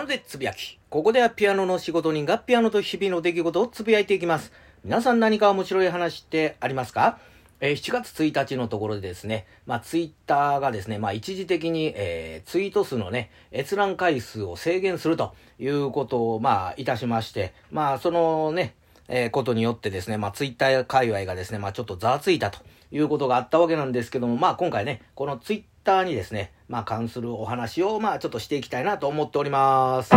ノでつぶやき。ここではピアノの仕事人がピアノと日々の出来事をつぶやいていきます。皆さん何か面白い話ってありますか？えー、7月1日のところでですね、まあ、ツイッターがですね、まあ、一時的に、えー、ツイート数のね、閲覧回数を制限するということを、まあ、いたしまして、まあ、そのね、えー、ことによってですね、まあ、ツイッター界隈がですね、まあ、ちょっとざわついたということがあったわけなんですけども、まあ、今回ね、このツイッターにですね、まあ、関するお話を、まあ、ちょっとしていきたいなと思っております。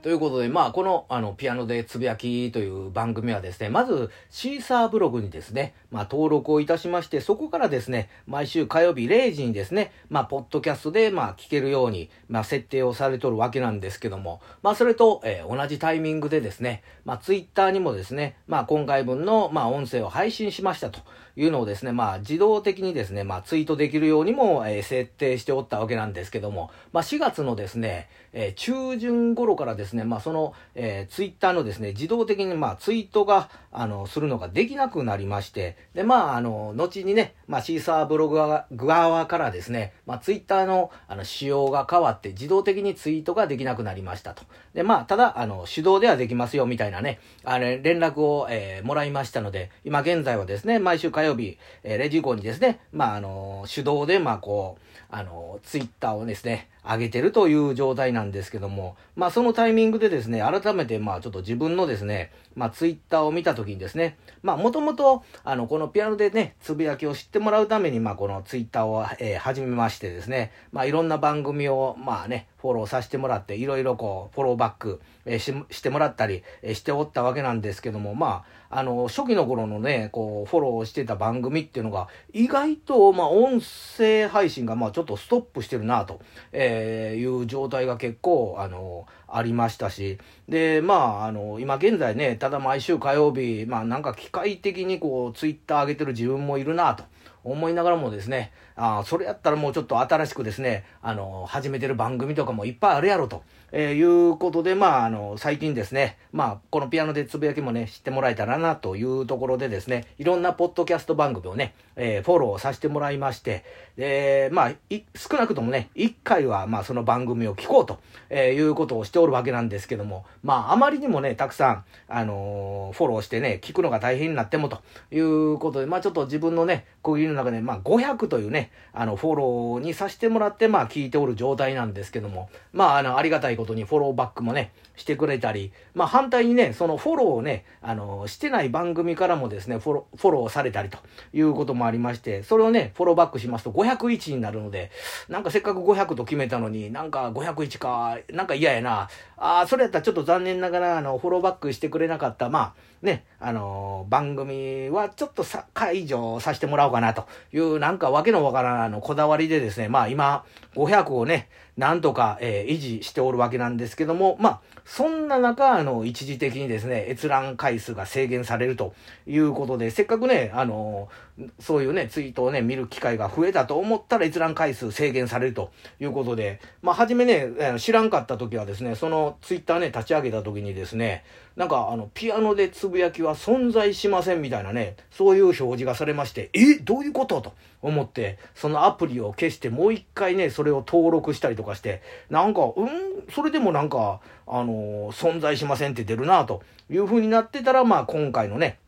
ということで、まあ、この、あの、ピアノでつぶやきという番組はですね、まず、シーサーブログにですね、まあ、登録をいたしまして、そこからですね、毎週火曜日0時にですね、まあ、ポッドキャストで、まあ、聞けるように、まあ、設定をされとるわけなんですけども、まあ、それと、えー、同じタイミングでですね、まあ、ツイッターにもですね、まあ、今回分の、まあ、音声を配信しましたというのをですね、まあ、自動的にですね、まあ、ツイートできるようにも、えー、設定しておったわけなんですけども、まあ、4月のですね、えー、中旬頃からですね、まあ、その、えー、ツイッターのですね、自動的に、まあ、ツイートが、あの、するのができなくなりまして、で、まあ、あの、後にね、まあ、シーサーブログ側からですね、まあ、ツイッターの、あの、仕様が変わって、自動的にツイートができなくなりましたと。で、まあ、ただ、あの、手動ではできますよ、みたいなね、あれ、連絡を、えー、もらいましたので、今現在はですね、毎週火曜日、えー、0時以降にですね、まあ、あの、手動で、まあ、こう、あの、ツイッターをですね、上げてるという状態なんですけども、まあそのタイミングでですね、改めてまあちょっと自分のですね、まあツイッターを見た時にですね、まあもともと、あの、このピアノでね、つぶやきを知ってもらうために、まあこのツイッターを、えー、始めましてですね、まあいろんな番組を、まあね、フォローさせてもらって、いろいろこう、フォローバック、えー、ししてもらったり、えー、しておったわけなんですけども、まあ、あの、初期の頃のね、こう、フォローしてた番組っていうのが、意外と、まあ、音声配信が、まあ、ちょっとストップしてるな、と、えー、いう状態が結構、あの、ありましたし、で、まあ、あの、今現在ね、ただ毎週火曜日、まあ、なんか機械的にこう、ツイッター上げてる自分もいるな、と。思いながらもですね、あそれやったらもうちょっと新しくですね、あの、始めてる番組とかもいっぱいあるやろと、えー、いうことで、まあ、あの、最近ですね、まあ、このピアノでつぶやきもね、知ってもらえたらなというところでですね、いろんなポッドキャスト番組をね、えー、フォローさせてもらいまして、で、まあ、少なくともね、一回は、まあ、その番組を聞こうと、えー、いうことをしておるわけなんですけども、まあ、あまりにもね、たくさん、あのフォローしてね、聞くのが大変になってもということで、まあ、ちょっと自分のね、区切りの中で、まあ、500というね、あの、フォローにさせてもらって、まあ、聞いておる状態なんですけども、まあ、あの、ありがたいことにフォローバックもね、してくれたり、まあ、反対にね、そのフォローをね、あの、してない番組からもですね、フォロー、フォローされたりということもありまして、それをね、フォローバックしますと501になるので、なんかせっかく500と決めたのに、なんか501か、なんか嫌やな。ああ、それやったらちょっと残念ながら、あの、フォローバックしてくれなかった、まあ、ね、あの、番組はちょっとさ、解除させてもらおうかなとという、なんかわけのわからん、あの、こだわりでですね、まあ今、500をね、なんとか、えー、維持しておるわけなんですけども、まあ、そんな中、あの、一時的にですね、閲覧回数が制限されるということで、せっかくね、あのー、そういうね、ツイートをね、見る機会が増えたと思ったら閲覧回数制限されるということで、まあ、はじめね、知らんかった時はですね、そのツイッターね、立ち上げた時にですね、なんか、あの、ピアノでつぶやきは存在しませんみたいなね、そういう表示がされまして、えどういことと思って、そのアプリを消してもう一回ね、それを登録したりとかして、なんか、うん、それでもなんか、あのー、存在しませんって出るなという風になってたら、まあ今回のね、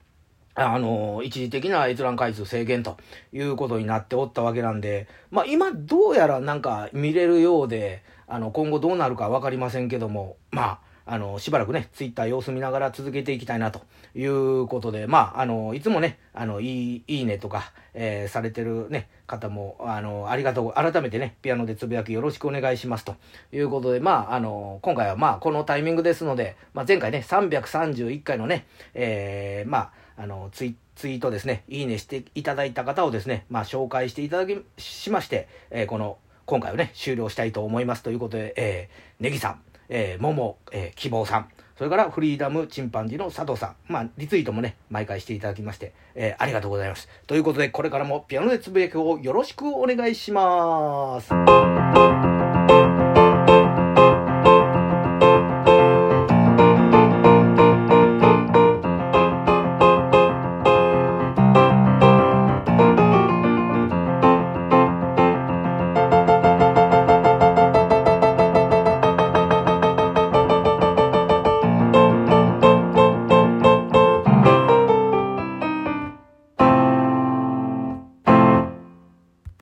あの、一時的な閲覧回数制限ということになっておったわけなんで、まあ今どうやらなんか見れるようで、あの、今後どうなるかわかりませんけども、まあ、あの、しばらくね、ツイッター様子見ながら続けていきたいなということで、まあ、あの、いつもね、あの、いい、いいねとか、えー、されてるね、方も、あの、ありがとう、改めてね、ピアノでつぶやきよろしくお願いしますということで、まあ、あの、今回はまあ、このタイミングですので、まあ、前回ね、331回のね、えー、まあ、あの、ツイツイートですね、いいねしていただいた方をですね、まあ、紹介していただき、しまして、えー、この、今回はね、終了したいと思いますということで、えー、ネギさん、えー、もも、えー、希望さん、それからフリーダムチンパンジーの佐藤さん、まあ、リツイートもね、毎回していただきまして、えー、ありがとうございます。ということで、これからもピアノでつぶやきをよろしくお願いします。